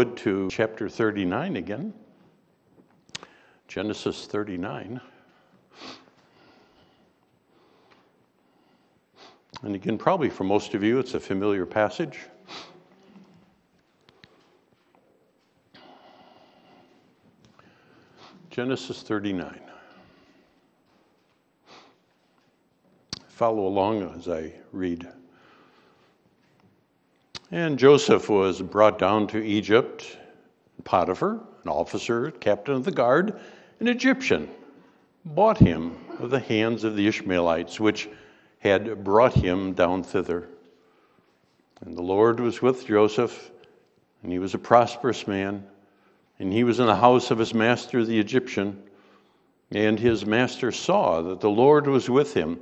would, to chapter 39 again. Genesis 39. And again, probably for most of you, it's a familiar passage. Genesis 39. Follow along as I read. And Joseph was brought down to Egypt. Potiphar, an officer, captain of the guard, an Egyptian, bought him of the hands of the Ishmaelites, which had brought him down thither. And the Lord was with Joseph, and he was a prosperous man, and he was in the house of his master the Egyptian. And his master saw that the Lord was with him,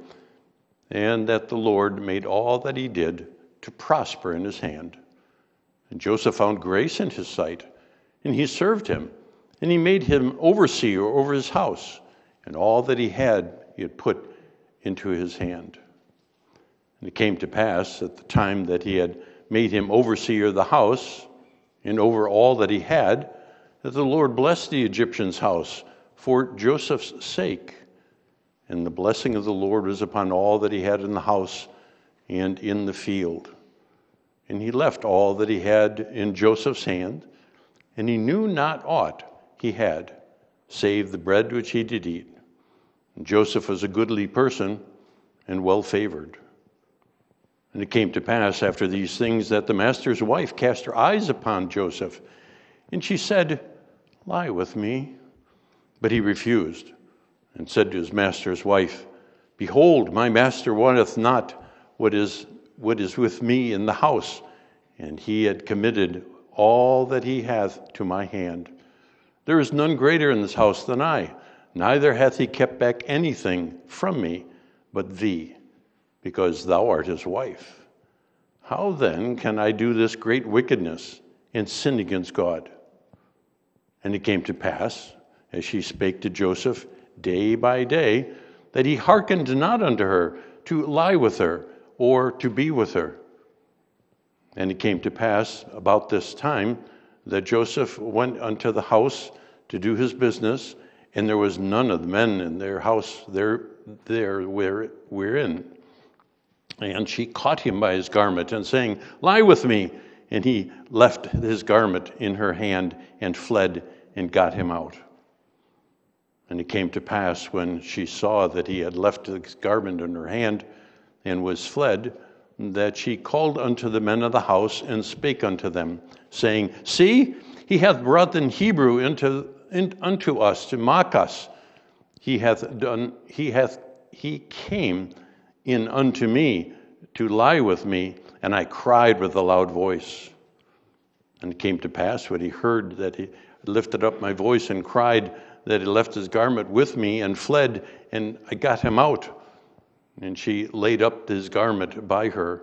and that the Lord made all that he did to prosper in his hand. And Joseph found grace in his sight, and he served him, and he made him overseer over his house, and all that he had he had put into his hand. And it came to pass at the time that he had made him overseer of the house, and over all that he had, that the Lord blessed the Egyptian's house for Joseph's sake. And the blessing of the Lord was upon all that he had in the house and in the field. And he left all that he had in Joseph's hand, and he knew not aught he had, save the bread which he did eat. And Joseph was a goodly person and well favored. And it came to pass after these things that the master's wife cast her eyes upon Joseph, and she said, Lie with me. But he refused, and said to his master's wife, Behold, my master wanteth not what is, what is with me in the house, and he had committed all that he hath to my hand. There is none greater in this house than I, neither hath he kept back anything from me but thee, because thou art his wife. How then can I do this great wickedness and sin against God? And it came to pass, as she spake to Joseph day by day, that he hearkened not unto her to lie with her or to be with her. And it came to pass about this time that Joseph went unto the house to do his business, and there was none of the men in their house there, there where, wherein. And she caught him by his garment, and saying, Lie with me. And he left his garment in her hand and fled and got him out. And it came to pass when she saw that he had left his garment in her hand and was fled, that she called unto the men of the house and spake unto them, saying, See, he hath brought the Hebrew into, in, unto us to mock us. He hath done, he hath, he came in unto me to lie with me, and I cried with a loud voice. And it came to pass when he heard that he lifted up my voice and cried that he left his garment with me and fled, and I got him out. And she laid up his garment by her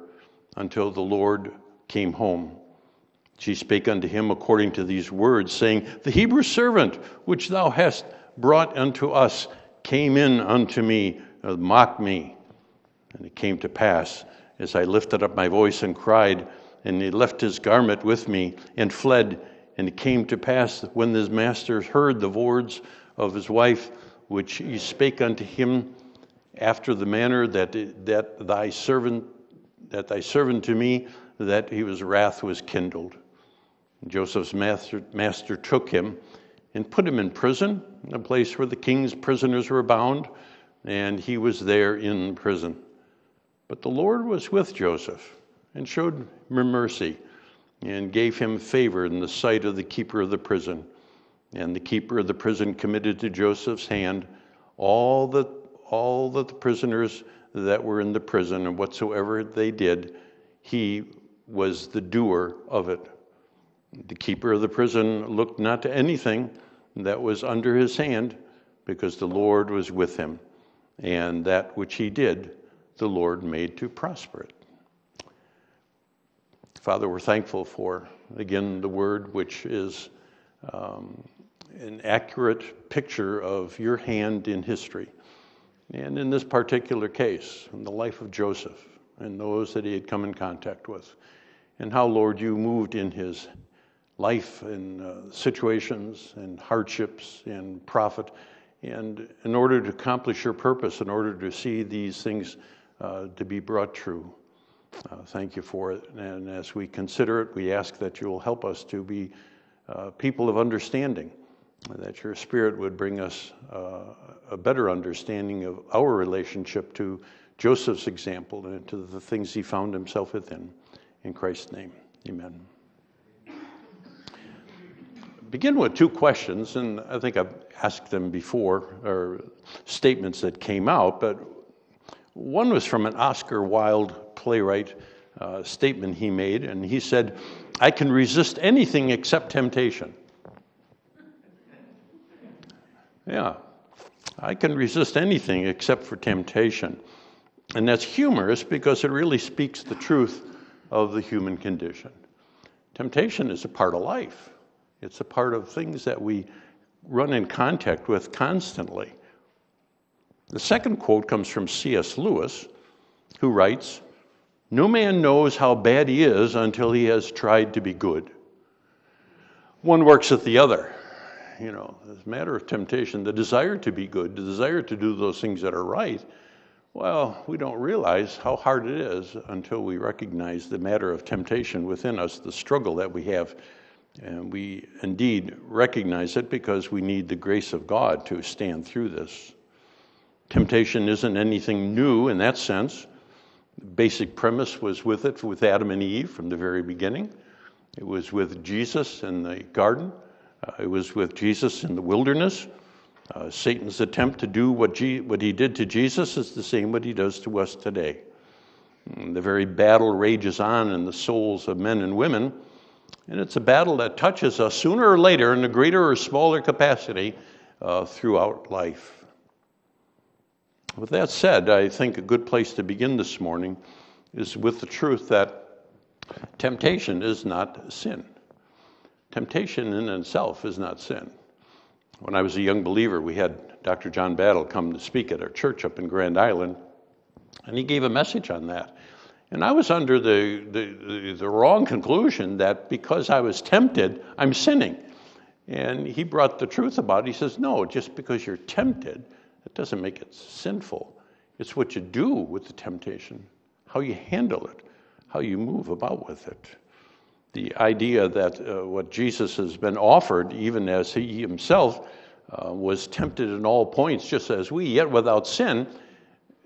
until the Lord came home. She spake unto him according to these words, saying, The Hebrew servant which thou hast brought unto us came in unto me, uh, mocked me. And it came to pass, as I lifted up my voice and cried, and he left his garment with me and fled. And it came to pass when his master heard the words of his wife, which he spake unto him, after the manner that, that thy servant that thy servant to me that he was wrath was kindled. Joseph's master, master took him and put him in prison a place where the king's prisoners were bound and he was there in prison. But the lord was with joseph and showed mercy and gave him favor in the sight of the keeper of the prison. And the keeper of the prison committed to joseph's hand all that all that the prisoners that were in the prison, and whatsoever they did, he was the doer of it. The keeper of the prison looked not to anything that was under his hand, because the Lord was with him, and that which he did, the Lord made to prosper it. Father, we're thankful for, again, the word which is um, an accurate picture of your hand in history. And in this particular case, in the life of Joseph and those that he had come in contact with, and how, Lord, you moved in his life and uh, situations and hardships and profit. And in order to accomplish your purpose, in order to see these things uh, to be brought true, uh, thank you for it. And as we consider it, we ask that you will help us to be uh, people of understanding, that your Spirit would bring us uh, a better understanding of our relationship to Joseph's example and to the things he found himself within. In Christ's name, amen. Begin with two questions, and I think I've asked them before, or statements that came out, but one was from an Oscar Wilde playwright uh, statement he made, and he said, I can resist anything except temptation. Yeah, I can resist anything except for temptation. And that's humorous because it really speaks the truth of the human condition. Temptation is a part of life, it's a part of things that we run in contact with constantly. The second quote comes from C.S. Lewis, who writes No man knows how bad he is until he has tried to be good. One works at the other. You know, a matter of temptation, the desire to be good, the desire to do those things that are right, well, we don't realize how hard it is until we recognize the matter of temptation within us, the struggle that we have. And we indeed recognize it because we need the grace of God to stand through this. Temptation isn't anything new in that sense. The basic premise was with it with Adam and Eve from the very beginning. It was with Jesus in the garden. Uh, it was with Jesus in the wilderness. Uh, Satan's attempt to do what, G- what he did to Jesus is the same what he does to us today. And the very battle rages on in the souls of men and women, and it's a battle that touches us sooner or later in a greater or smaller capacity uh, throughout life. With that said, I think a good place to begin this morning is with the truth that temptation is not sin. Temptation in itself is not sin. When I was a young believer, we had Dr. John Battle come to speak at our church up in Grand Island, and he gave a message on that. And I was under the, the, the, wrong conclusion that because I was tempted, I'm sinning. And he brought the truth about it. He says, No, just because you're tempted that doesn't make it sinful. It's what you do with the temptation, how you handle it, how you move about with it. The idea that uh, what Jesus has been offered, even as he himself uh, was tempted in all points, just as we, yet without sin,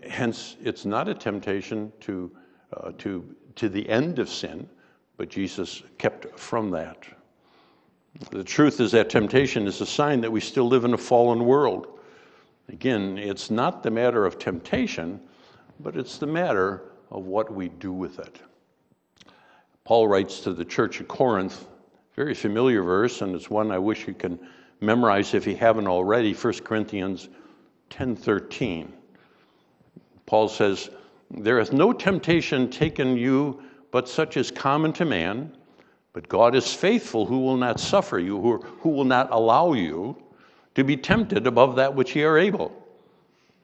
hence it's not a temptation to, uh, to, to the end of sin, but Jesus kept from that. The truth is that temptation is a sign that we still live in a fallen world. Again, it's not the matter of temptation, but it's the matter of what we do with it. Paul writes to the church at Corinth, very familiar verse, and it's one I wish you can memorize if you haven't already, 1 Corinthians 10:13. Paul says, There hath no temptation taken you but such as common to man, but God is faithful, who will not suffer you, who, who will not allow you to be tempted above that which ye are able.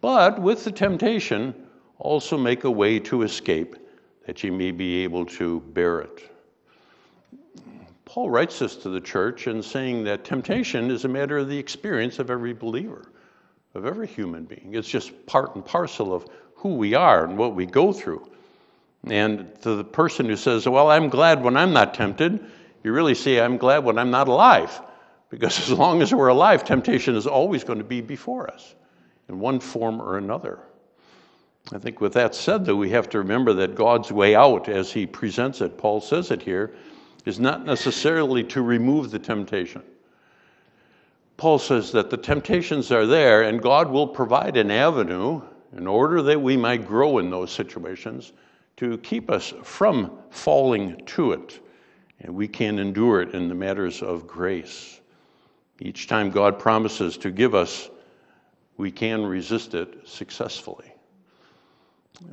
But with the temptation, also make a way to escape, that ye may be able to bear it. Paul writes this to the church and saying that temptation is a matter of the experience of every believer, of every human being. It's just part and parcel of who we are and what we go through. And to the person who says, Well, I'm glad when I'm not tempted, you really say, I'm glad when I'm not alive. Because as long as we're alive, temptation is always going to be before us in one form or another. I think with that said, though, we have to remember that God's way out, as he presents it, Paul says it here, is not necessarily to remove the temptation. Paul says that the temptations are there, and God will provide an avenue in order that we might grow in those situations to keep us from falling to it. And we can endure it in the matters of grace. Each time God promises to give us, we can resist it successfully.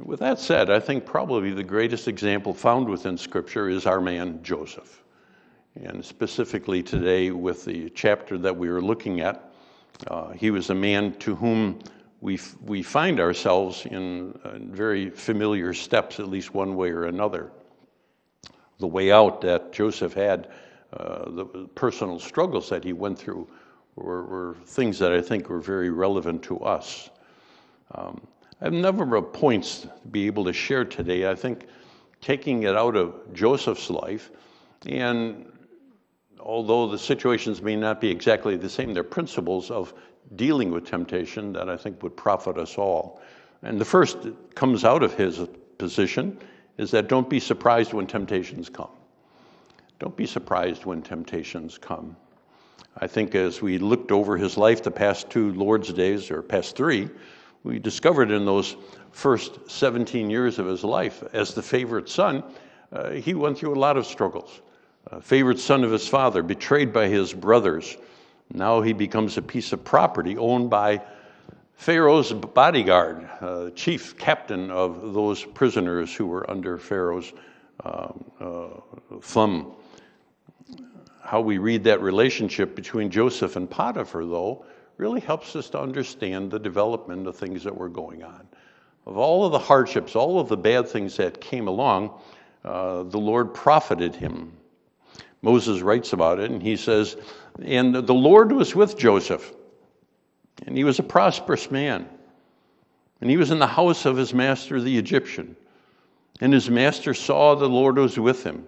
With that said, I think probably the greatest example found within Scripture is our man Joseph. And specifically today, with the chapter that we are looking at, uh, he was a man to whom we, f- we find ourselves in uh, very familiar steps, at least one way or another. The way out that Joseph had uh, the personal struggles that he went through were, were, things that I think were very relevant to us. Um, I have a number of points to be able to share today. I think taking it out of Joseph's life, and although the situations may not be exactly the same, they're principles of dealing with temptation that I think would profit us all. And the first that comes out of his position is that don't be surprised when temptations come. Don't be surprised when temptations come. I think as we looked over his life the past two Lord's days, or past three, we discovered in those first 17 years of his life, as the favorite son, uh, he went through a lot of struggles. Uh, favorite son of his father, betrayed by his brothers. Now he becomes a piece of property owned by Pharaoh's bodyguard, uh, chief captain of those prisoners who were under Pharaoh's um, uh, thumb. How we read that relationship between Joseph and Potiphar, though, really helps us to understand the development of things that were going on. Of all of the hardships, all of the bad things that came along, uh, the Lord profited him. Moses writes about it, and he says, And the Lord was with Joseph and he was a prosperous man. And he was in the house of his master, the Egyptian. And his master saw the Lord was with him,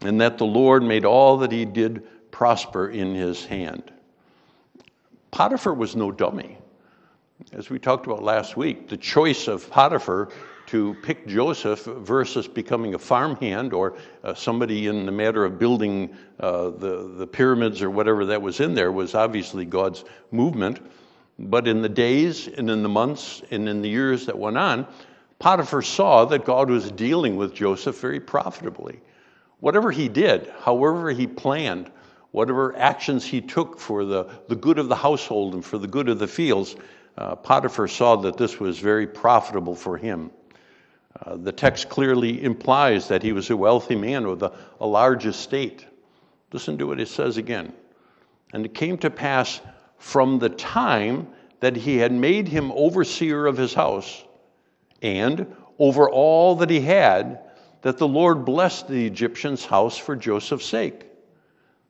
and that the Lord made all that he did prosper in his hand. Potiphar was no dummy. As we talked about last week, the choice of Potiphar to pick Joseph versus becoming a farmhand or uh, somebody in the matter of building uh, the, the pyramids or whatever that was in there was obviously God's movement. But in the days and in the months and in the years that went on, Potiphar saw that God was dealing with Joseph very profitably. Whatever he did, however he planned, whatever actions he took for the, the good of the household and for the good of the fields, uh, Potiphar saw that this was very profitable for him. Uh, the text clearly implies that he was a wealthy man with a, a large estate. Listen to what it says again. And it came to pass from the time that he had made him overseer of his house and over all that he had, that the Lord blessed the Egyptian's house for Joseph's sake.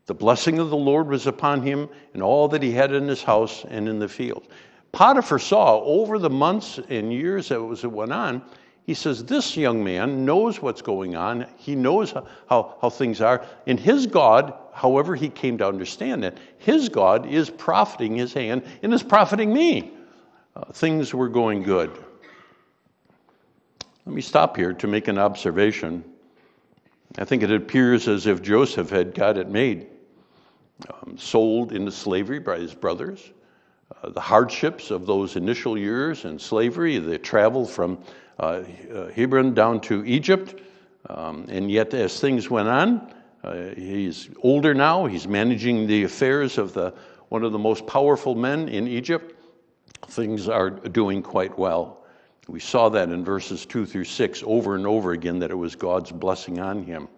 The blessing of the Lord was upon him and all that he had in his house and in the field. Potiphar saw over the months and years that it went on, he says, This young man knows what's going on. He knows how, how things are. And his God, however he came to understand it, his God is profiting his hand and is profiting me. Uh, things were going good. Let me stop here to make an observation. I think it appears as if Joseph had got it made. Um, sold into slavery by his brothers, uh, the hardships of those initial years in slavery, the travel from uh, uh, Hebron down to Egypt. Um, and yet, as things went on, uh, he's older now. He's managing the affairs of the, one of the most powerful men in Egypt. Things are doing quite well. We saw that in verses 2 through 6 over and over again that it was God's blessing on him.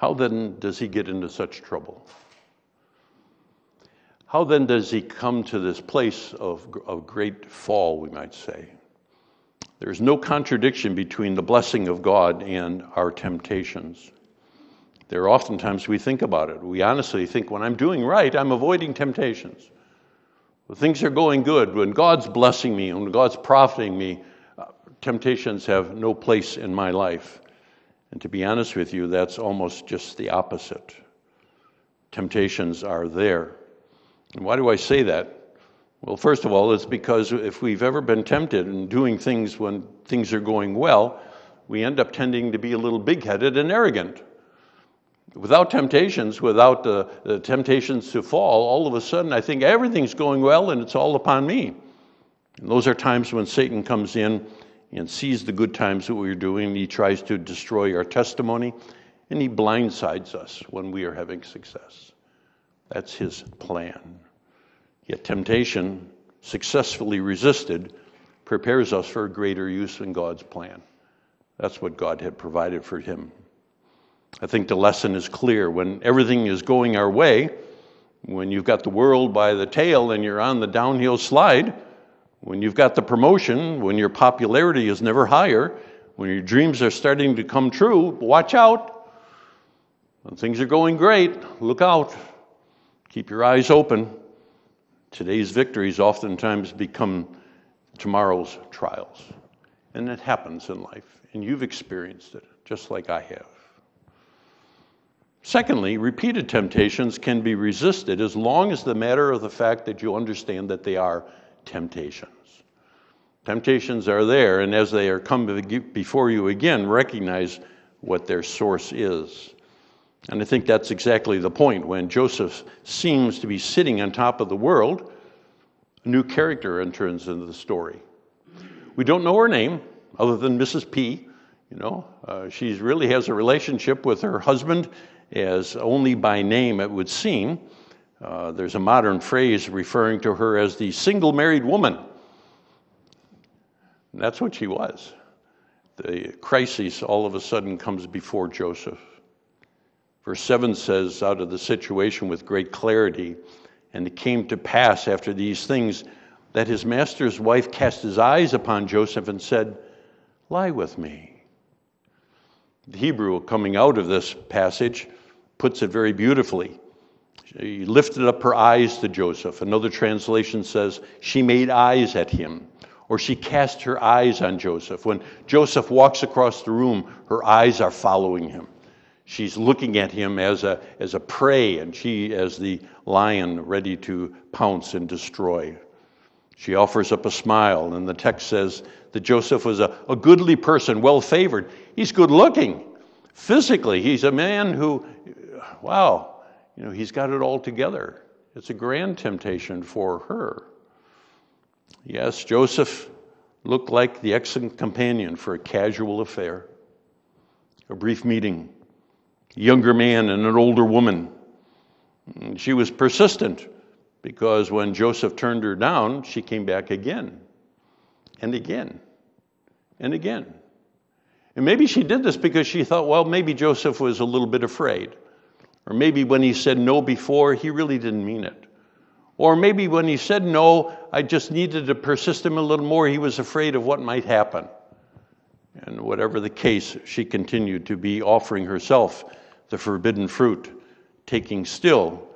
How then does he get into such trouble? How then does he come to this place of, of great fall, we might say? There's no contradiction between the blessing of God and our temptations. There are oftentimes we think about it. We honestly think when I'm doing right, I'm avoiding temptations. When things are going good, when God's blessing me, when God's profiting me, uh, temptations have no place in my life. And to be honest with you, that's almost just the opposite. Temptations are there. And why do I say that? Well, first of all, it's because if we've ever been tempted in doing things when things are going well, we end up tending to be a little big headed and arrogant. Without temptations, without the, the, temptations to fall, all of a sudden I think everything's going well and it's all upon me. And those are times when Satan comes in and sees the good times that we're doing. He tries to destroy our testimony and he blindsides us when we are having success. That's his plan. Yet temptation, successfully resisted, prepares us for greater use in God's plan. That's what God had provided for him. I think the lesson is clear. When everything is going our way, when you've got the world by the tail and you're on the downhill slide, when you've got the promotion, when your popularity is never higher, when your dreams are starting to come true, watch out. When things are going great, look out. Keep your eyes open. Today's victories oftentimes become tomorrow's trials. And it happens in life. And you've experienced it, just like I have. Secondly, repeated temptations can be resisted as long as the matter of the fact that you understand that they are temptations. Temptations are there, and as they are come before you again, recognize what their source is. And I think that's exactly the point. When Joseph seems to be sitting on top of the world, a new character enters into the story. We don't know her name other than Mrs. P. You know, uh, she really has a relationship with her husband as only by name it would seem. Uh, there's a modern phrase referring to her as the single married woman. And that's what she was. The crisis all of a sudden comes before Joseph. Verse 7 says, out of the situation with great clarity, and it came to pass after these things that his master's wife cast his eyes upon Joseph and said, Lie with me. The Hebrew coming out of this passage puts it very beautifully. She lifted up her eyes to Joseph. Another translation says, She made eyes at him, or she cast her eyes on Joseph. When Joseph walks across the room, her eyes are following him. She's looking at him as a, as a prey, and she as the lion ready to pounce and destroy. She offers up a smile, and the text says that Joseph was a, a goodly person, well favored. He's good looking. Physically, he's a man who, wow, you know, he's got it all together. It's a grand temptation for her. Yes, Joseph looked like the excellent companion for a casual affair, a brief meeting a younger man and an older woman. She was persistent because when Joseph turned her down, she came back again and again and again. And maybe she did this because she thought, well, maybe Joseph was a little bit afraid. Or maybe when he said no before, he really didn't mean it. Or maybe when he said no, I just needed to persist him a little more. He was afraid of what might happen. And whatever the case, she continued to be offering herself the forbidden fruit, taking still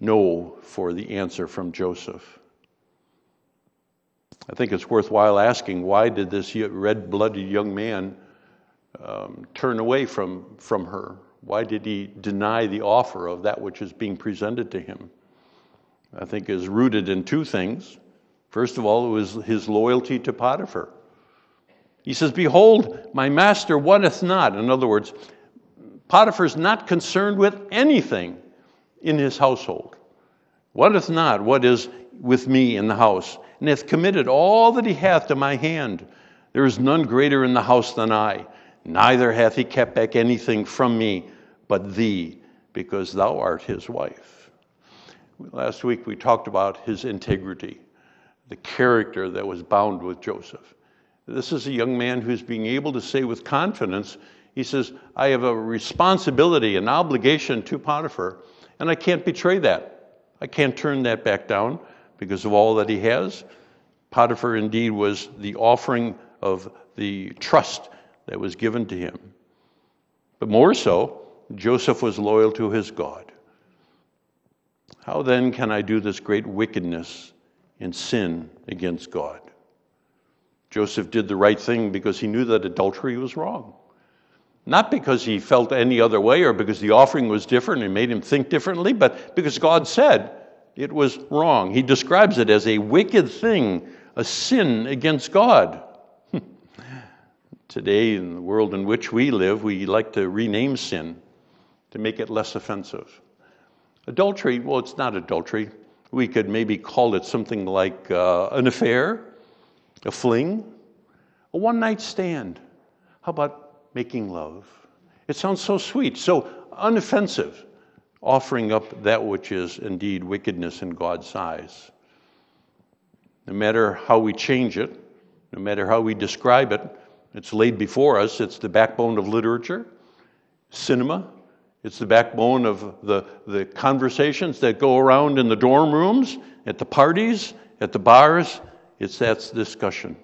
no for the answer from Joseph. I think it's worthwhile asking why did this red blooded young man um, turn away from, from her? Why did he deny the offer of that which is being presented to him? I think is rooted in two things. First of all, it was his loyalty to Potiphar. He says, Behold, my master wanteth not. In other words, Potiphar's not concerned with anything in his household. Whateth not what is with me in the house, and hath committed all that he hath to my hand. There is none greater in the house than I, neither hath he kept back anything from me but thee, because thou art his wife. Last week we talked about his integrity, the character that was bound with Joseph. This is a young man who's being able to say with confidence, he says, I have a responsibility, an obligation to Potiphar, and I can't betray that. I can't turn that back down because of all that he has. Potiphar indeed was the offering of the trust that was given to him. But more so, Joseph was loyal to his God. How then can I do this great wickedness and sin against God? Joseph did the right thing because he knew that adultery was wrong. Not because he felt any other way or because the offering was different and made him think differently, but because God said it was wrong. He describes it as a wicked thing, a sin against God. Today, in the world in which we live, we like to rename sin to make it less offensive. Adultery, well, it's not adultery. We could maybe call it something like uh, an affair, a fling, a one night stand. How about making love. It sounds so sweet, so unoffensive, offering up that which is indeed wickedness in God's eyes. No matter how we change it, no matter how we describe it, it's laid before us. It's the backbone of literature, cinema. It's the backbone of the, the conversations that go around in the dorm rooms, at the parties, at the bars. It's that discussion.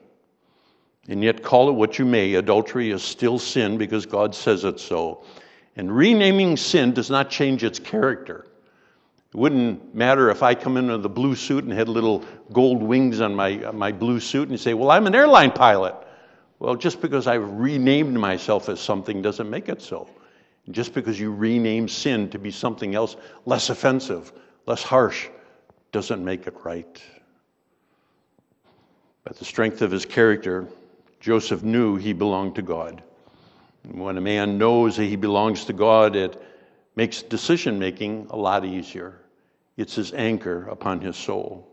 And yet, call it what you may, adultery is still sin because God says it so. And renaming sin does not change its character. It wouldn't matter if I come in with a blue suit and had little gold wings on my, my blue suit and say, Well, I'm an airline pilot. Well, just because I've renamed myself as something doesn't make it so. Just because you rename sin to be something else less offensive, less harsh, doesn't make it right. But the strength of his character, Joseph knew he belonged to God. When a man knows that he belongs to God, it makes decision making a lot easier. It's his anchor upon his soul.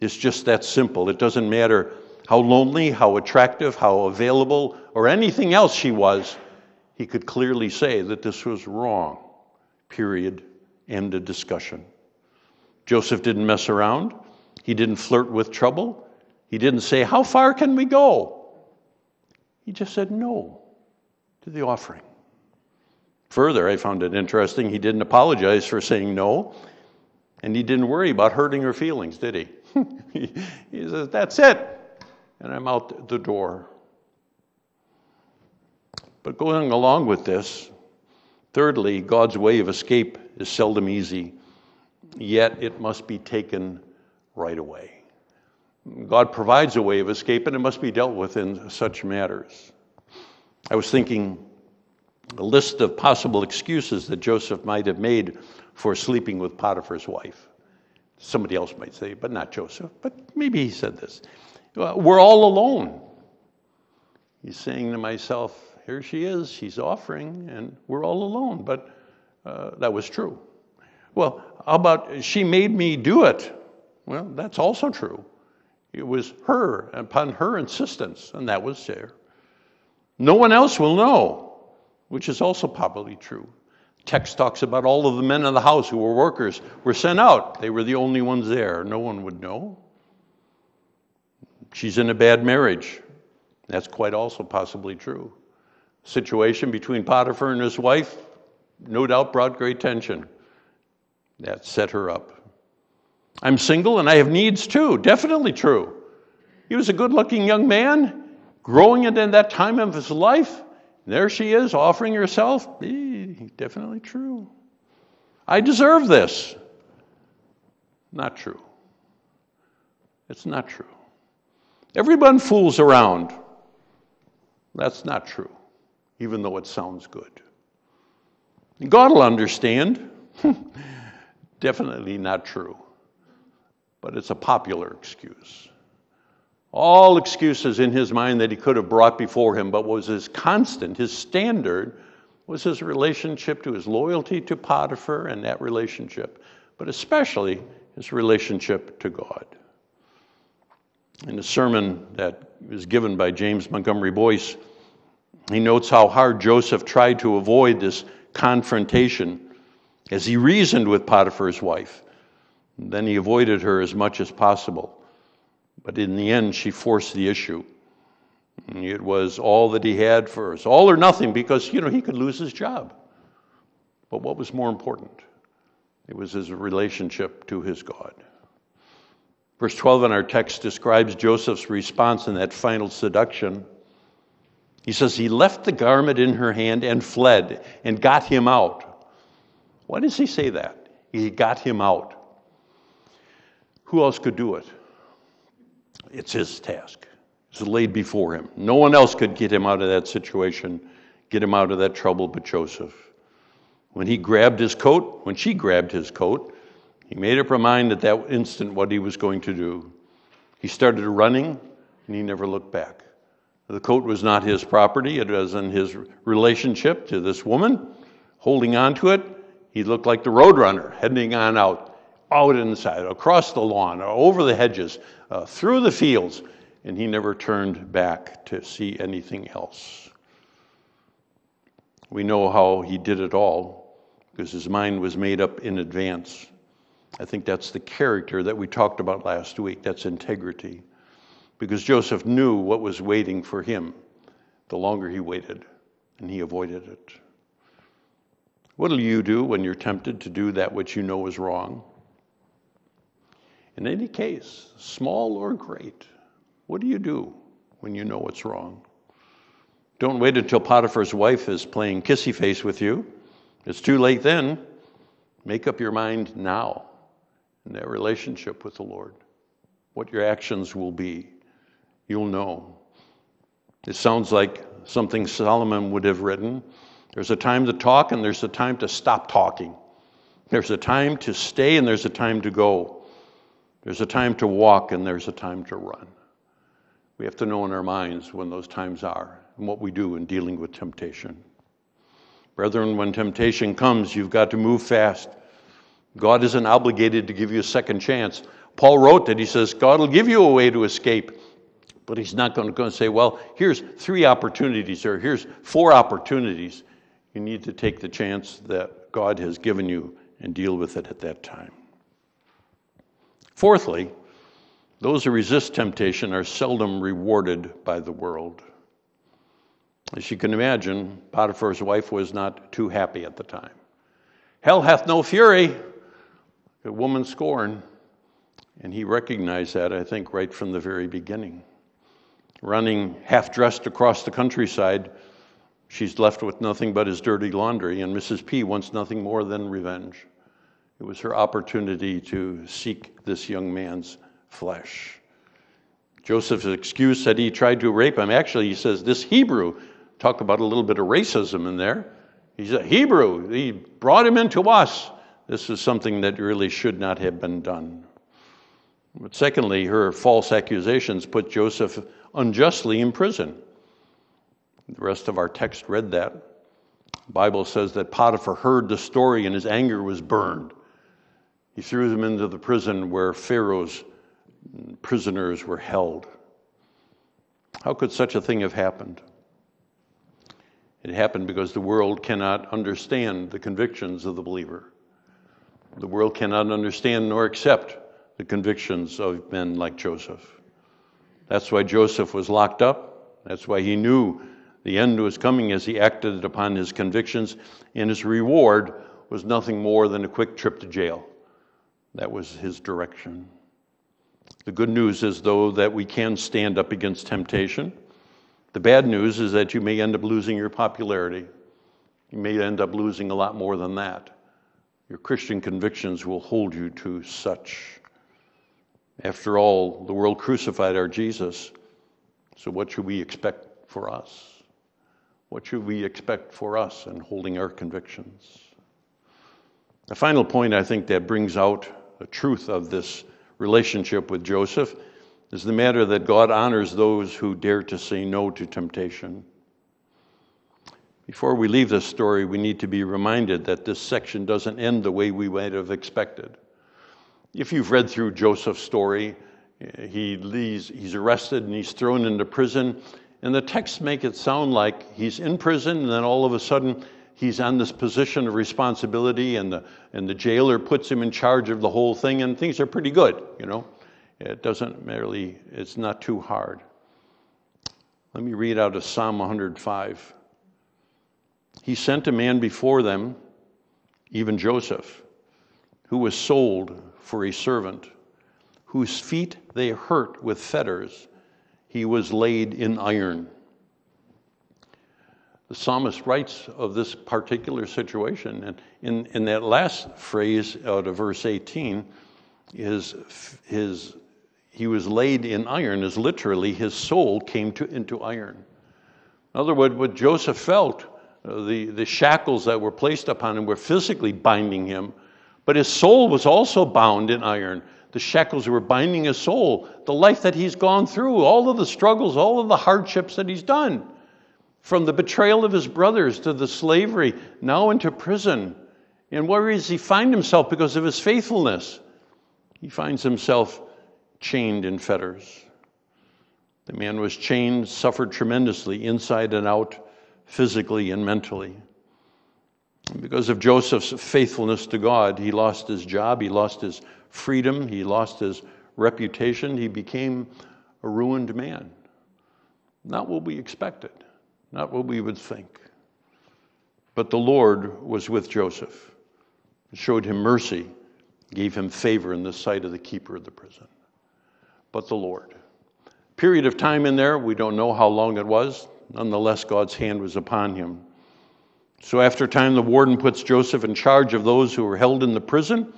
It's just that simple. It doesn't matter how lonely, how attractive, how available, or anything else she was, he could clearly say that this was wrong. Period. End of discussion. Joseph didn't mess around. He didn't flirt with trouble. He didn't say, How far can we go? He just said no to the offering. Further, I found it interesting, he didn't apologize for saying no, and he didn't worry about hurting her feelings, did he? he says, That's it. And I'm out the door. But going along with this, thirdly, God's way of escape is seldom easy, yet it must be taken right away. God provides a way of escape, and it must be dealt with in such matters. I was thinking a list of possible excuses that Joseph might have made for sleeping with Potiphar's wife. Somebody else might say, but not Joseph. But maybe he said this. We're all alone. He's saying to myself, here she is, she's offering, and we're all alone. But uh, that was true. Well, how about she made me do it? Well, that's also true. It was her, upon her insistence, and that was there. No one else will know, which is also probably true. Text talks about all of the men in the house who were workers were sent out. They were the only ones there. No one would know. She's in a bad marriage. That's quite also possibly true. Situation between Potiphar and his wife, no doubt brought great tension. That set her up. I'm single and I have needs too. Definitely true. He was a good looking young man, growing it in that time of his life. There she is, offering herself. definitely true. I deserve this. Not true. It's not true. Everyone fools around. That's not true, even though it sounds good. God will understand. Definitely not true but it's a popular excuse. All excuses in his mind that he could have brought before him, but was his constant, his standard, was his relationship to his loyalty to Potiphar and that relationship, but especially his relationship to God. In a sermon that was given by James Montgomery Boice, he notes how hard Joseph tried to avoid this confrontation as he reasoned with Potiphar's wife. Then he avoided her as much as possible. But in the end, she forced the issue. It was all that he had for us, all or nothing, because, you know, he could lose his job. But what was more important? It was his relationship to his God. Verse 12 in our text describes Joseph's response in that final seduction. He says, He left the garment in her hand and fled and got him out. Why does he say that? He got him out. Who else could do it? It's his task. It's laid before him. No one else could get him out of that situation, get him out of that trouble but Joseph. When he grabbed his coat, when she grabbed his coat, he made up her mind at that instant what he was going to do. He started running and he never looked back. The coat was not his property, it was in his relationship to this woman. Holding on to it, he looked like the roadrunner heading on out out inside, across the lawn, over the hedges, uh, through the fields, and he never turned back to see anything else. We know how he did it all because his mind was made up in advance. I think that's the character that we talked about last week. That's integrity. Because Joseph knew what was waiting for him the longer he waited, and he avoided it. What will you do when you're tempted to do that which you know is wrong? In any case, small or great, what do you do when you know what's wrong? Don't wait until Potiphar's wife is playing kissy face with you It's too late then. Make up your mind now in that relationship with the Lord, what your actions will be. You'll know. It sounds like something Solomon would have written. There's a time to talk and there's a time to stop talking. There's a time to stay and there's a time to go. There's a time to walk and there's a time to run. We have to know in our minds when those times are and what we do in dealing with temptation. Brethren, when temptation comes, you've got to move fast. God isn't obligated to give you a second chance. Paul wrote that he says, God will give you a way to escape, but he's not going to go and say, well, here's three opportunities or here's four opportunities. You need to take the chance that God has given you and deal with it at that time. Fourthly, those who resist temptation are seldom rewarded by the world. As you can imagine, Potiphar's wife was not too happy at the time. Hell hath no fury, a woman scorn. And he recognized that, I think, right from the very beginning. Running half dressed across the countryside, she's left with nothing but his dirty laundry, and Mrs. P wants nothing more than revenge. It was her opportunity to seek this young man's flesh. Joseph's excuse that he tried to rape him. Actually, he says this Hebrew, talk about a little bit of racism in there. He's a Hebrew. He brought him into us. This is something that really should not have been done. But secondly, her false accusations put Joseph unjustly in prison. The rest of our text read that. The Bible says that Potiphar heard the story and his anger was burned. He threw them into the prison where Pharaoh's prisoners were held. How could such a thing have happened? It happened because the world cannot understand the convictions of the believer. The world cannot understand nor accept the convictions of men like Joseph. That's why Joseph was locked up. That's why he knew the end was coming as he acted upon his convictions, and his reward was nothing more than a quick trip to jail. That was his direction. The good news is, though, that we can stand up against temptation. The bad news is that you may end up losing your popularity. You may end up losing a lot more than that. Your Christian convictions will hold you to such. After all, the world crucified our Jesus. So, what should we expect for us? What should we expect for us in holding our convictions? The final point I think that brings out the truth of this relationship with Joseph is the matter that God honors those who dare to say no to temptation. Before we leave this story, we need to be reminded that this section doesn't end the way we might have expected. If you've read through Joseph's story, he leaves, he's arrested and he's thrown into prison. And the texts make it sound like he's in prison, and then all of a sudden he's on this position of responsibility and the, and the jailer puts him in charge of the whole thing and things are pretty good, you know. It doesn't merely, it's not too hard. Let me read out of Psalm 105. He sent a man before them, even Joseph, who was sold for a servant, whose feet they hurt with fetters. He was laid in iron the psalmist writes of this particular situation. And in, in that last phrase out of verse 18, his, his, he was laid in iron is literally his soul came to, into iron. In other words, what Joseph felt, the, the shackles that were placed upon him were physically binding him, but his soul was also bound in iron. The shackles were binding his soul, the life that he's gone through, all of the struggles, all of the hardships that he's done. From the betrayal of his brothers to the slavery, now into prison. And where does he find himself because of his faithfulness? He finds himself chained in fetters. The man was chained, suffered tremendously, inside and out, physically and mentally. Because of Joseph's faithfulness to God, he lost his job, he lost his freedom, he lost his reputation, he became a ruined man. Not what we expected not what we would think. But the Lord was with Joseph, showed him mercy, gave him favor in the sight of the keeper of the prison. But the Lord. Period of time in there, we don't know how long it was. Nonetheless, God's hand was upon him. So after a time, the warden puts Joseph in charge of those who were held in the prison,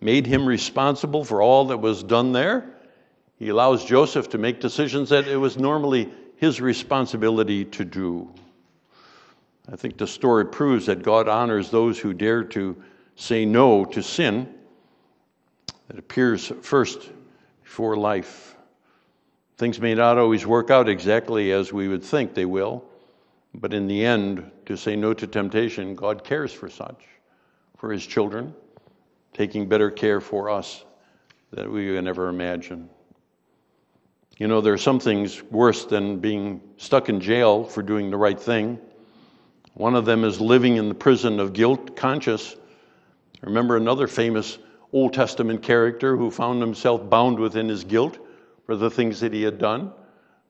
made him responsible for all that was done there. He allows Joseph to make decisions that it was normally his responsibility to do. I think the story proves that God honors those who dare to say no to sin that appears first before life. Things may not always work out exactly as we would think they will, but in the end, to say no to temptation, God cares for such, for His children, taking better care for us than we can ever imagine. You know, there are some things worse than being stuck in jail for doing the right thing. One of them is living in the prison of guilt conscious. Remember another famous Old Testament character who found himself bound within his guilt for the things that he had done,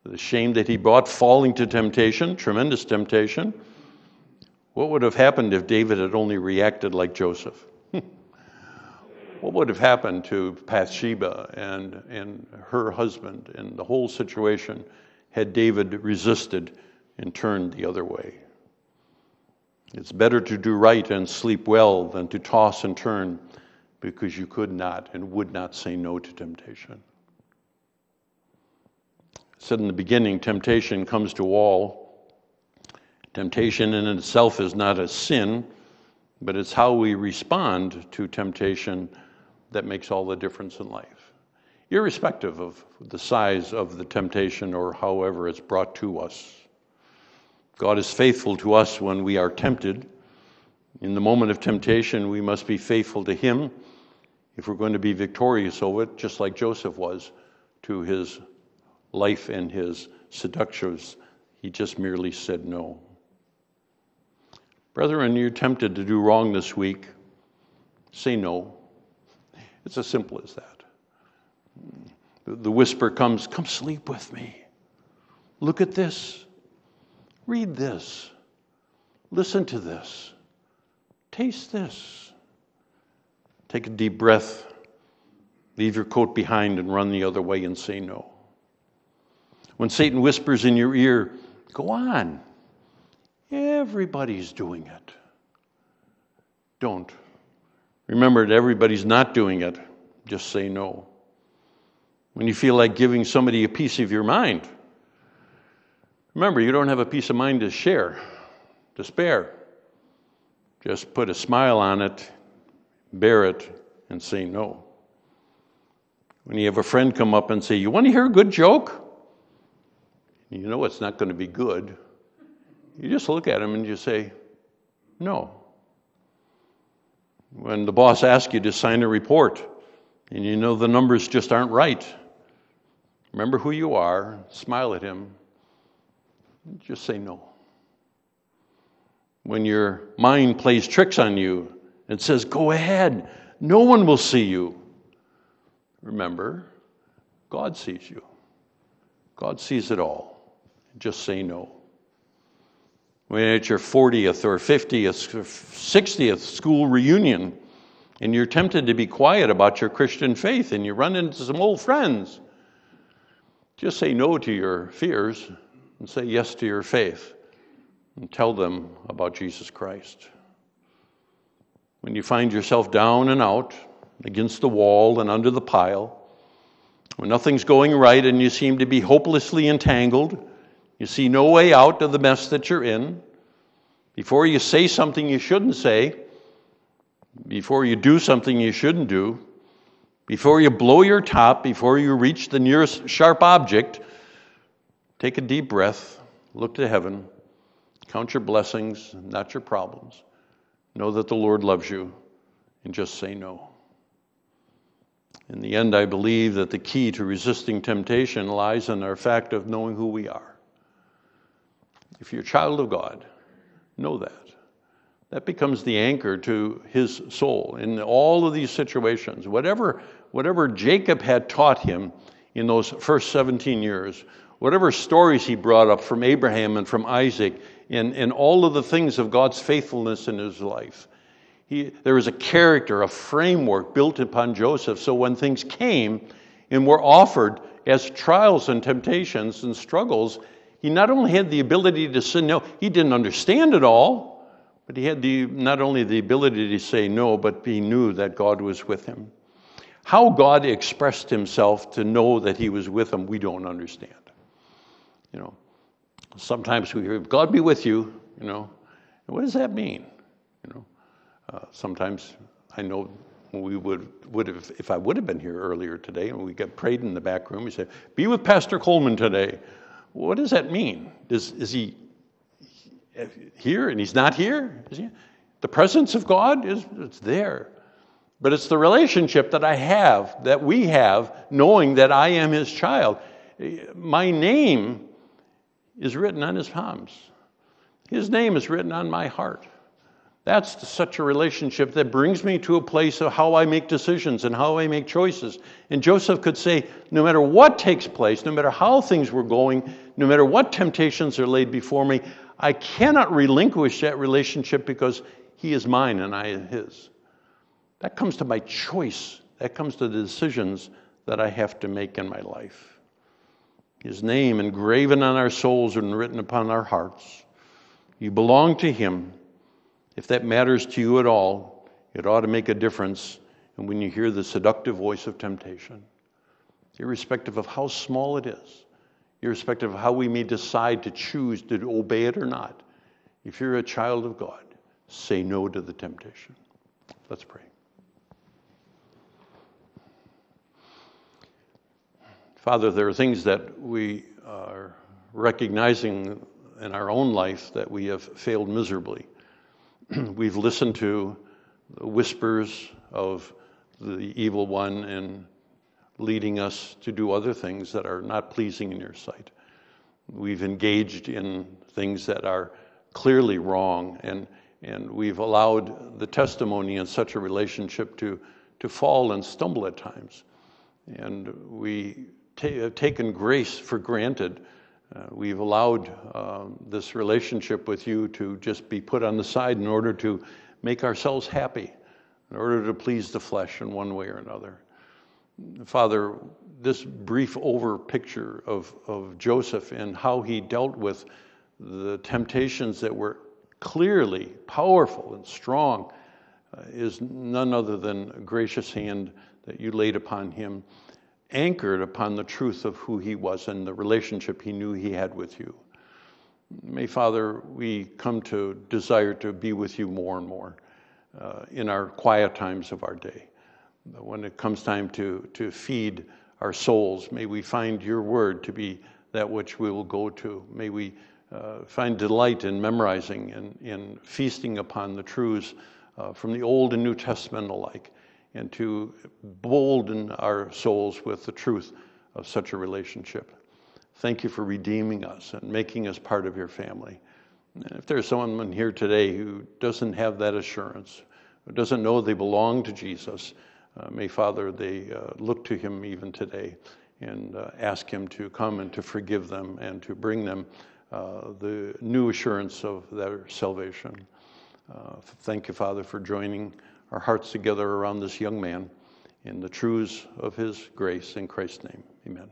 the shame that he brought, falling to temptation, tremendous temptation. What would have happened if David had only reacted like Joseph? what would have happened to Bathsheba and, and her husband and the whole situation had David resisted and turned the other way? It's better to do right and sleep well than to toss and turn because you could not and would not say no to temptation. Said in the beginning, temptation comes to all. Temptation in itself is not a sin, but it's how we respond to temptation that makes all the difference in life, irrespective of the size of the temptation or however it's brought to us. God is faithful to us when we are tempted. In the moment of temptation, we must be faithful to Him if we're going to be victorious over it, just like Joseph was to his life and his seductions, he just merely said no. Brethren, you're tempted to do wrong this week, say no. It's as simple as that. The whisper comes, Come sleep with me. Look at this. Read this. Listen to this. Taste this. Take a deep breath, leave your coat behind, and run the other way and say no. When Satan whispers in your ear, go on, everybody's doing it. Don't. Remember that everybody's not doing it. Just say no. When you feel like giving somebody a piece of your mind, remember, you don't have a piece of mind to share, to spare. Just put a smile on it bear it, and say no. When you have a friend come up and say, You want to hear a good joke? You know it's not going to be good. You just look at him and you say, No. When the boss asks you to sign a report and you know the numbers just aren't right, remember who you are, smile at him, just say no. When your mind plays tricks on you and says, Go ahead, no one will see you. Remember, God sees you. God sees it all. Just say no. When it's your 40th or 50th or 60th school reunion, and you're tempted to be quiet about your Christian faith, and you run into some old friends, just say no to your fears and say yes to your faith, and tell them about Jesus Christ when you find yourself down and out against the wall and under the pile, when nothing's going right and you seem to be hopelessly entangled, you see no way out of the mess that you're in, before you say something you shouldn't say, before you do something you shouldn't do, before you blow your top, before you reach the nearest sharp object, take a deep breath, look to heaven, count your blessings, not your problems. Know that the Lord loves you and just say no. In the end, I believe that the key to resisting temptation lies in our fact of knowing who we are. If you're a child of God, know that. That becomes the anchor to his soul in all of these situations. Whatever, whatever Jacob had taught him in those first 17 years, whatever stories he brought up from Abraham and from Isaac, and, and all of the things of God's faithfulness in his life. He, there was a character, a framework built upon Joseph. So when things came and were offered as trials and temptations and struggles, he not only had the ability to say no, he didn't understand it all, But he had the, not only the ability to say no, but he knew that God was with him. How God expressed himself to know that he was with him, we don't understand. You know, sometimes we hear, God be with you, you know. What does that mean? You know, uh, sometimes I know we would, would have, if I would have been here earlier today and we got prayed in the back room, we said, be with Pastor Coleman today. What does that mean? Is, is he here and he's not here? He? The presence of God is it's there. But it's the relationship that I have, that we have, knowing that I am his child. My name is written on his palms. His name is written on my heart. That's such a relationship that brings me to a place of how I make decisions and how I make choices. And Joseph could say, no matter what takes place, no matter how things were going, no matter what temptations are laid before me, I cannot relinquish that relationship because he is mine and I am his. That comes to my choice. That comes to the decisions that I have to make in my life. His name engraven on our souls and written upon our hearts. You belong to him. If that matters to you at all, it ought to make a difference and when you hear the seductive voice of temptation, irrespective of how small it is, irrespective of how we may decide to choose to obey it or not, if you're a child of God, say no to the temptation. Let's pray. Father, there are things that we are recognizing in our own life that we have failed miserably. we've listened to the whispers of the evil one and leading us to do other things that are not pleasing in your sight. We've engaged in things that are clearly wrong, and, and we've allowed the testimony in such a relationship to, to fall and stumble at times. And we have taken grace for granted uh, we've allowed uh, this relationship with you to just be put on the side in order to make ourselves happy, in order to please the flesh in one way or another. Father, this brief over picture of, of Joseph and how he dealt with the temptations that were clearly powerful and strong uh, is none other than a gracious hand that you laid upon him anchored upon the truth of who he was and the relationship he knew he had with you. May, Father, we come to desire to be with you more and more uh, in our quiet times of our day. When it comes time to, to feed our souls, may we find your word to be that which we will go to. May we uh, find delight in memorizing and in feasting upon the truths uh, from the Old and New Testament alike and to bolden our souls with the truth of such a relationship. Thank you for redeeming us and making us part of your family. And if there's someone here today who doesn't have that assurance, who doesn't know they belong to Jesus, uh, may Father, they uh, look to him even today and uh, ask him to come and to forgive them and to bring them uh, the new assurance of their salvation. Uh, thank you, Father, for joining our hearts together around this young man in the truths of his grace in Christ's name. Amen.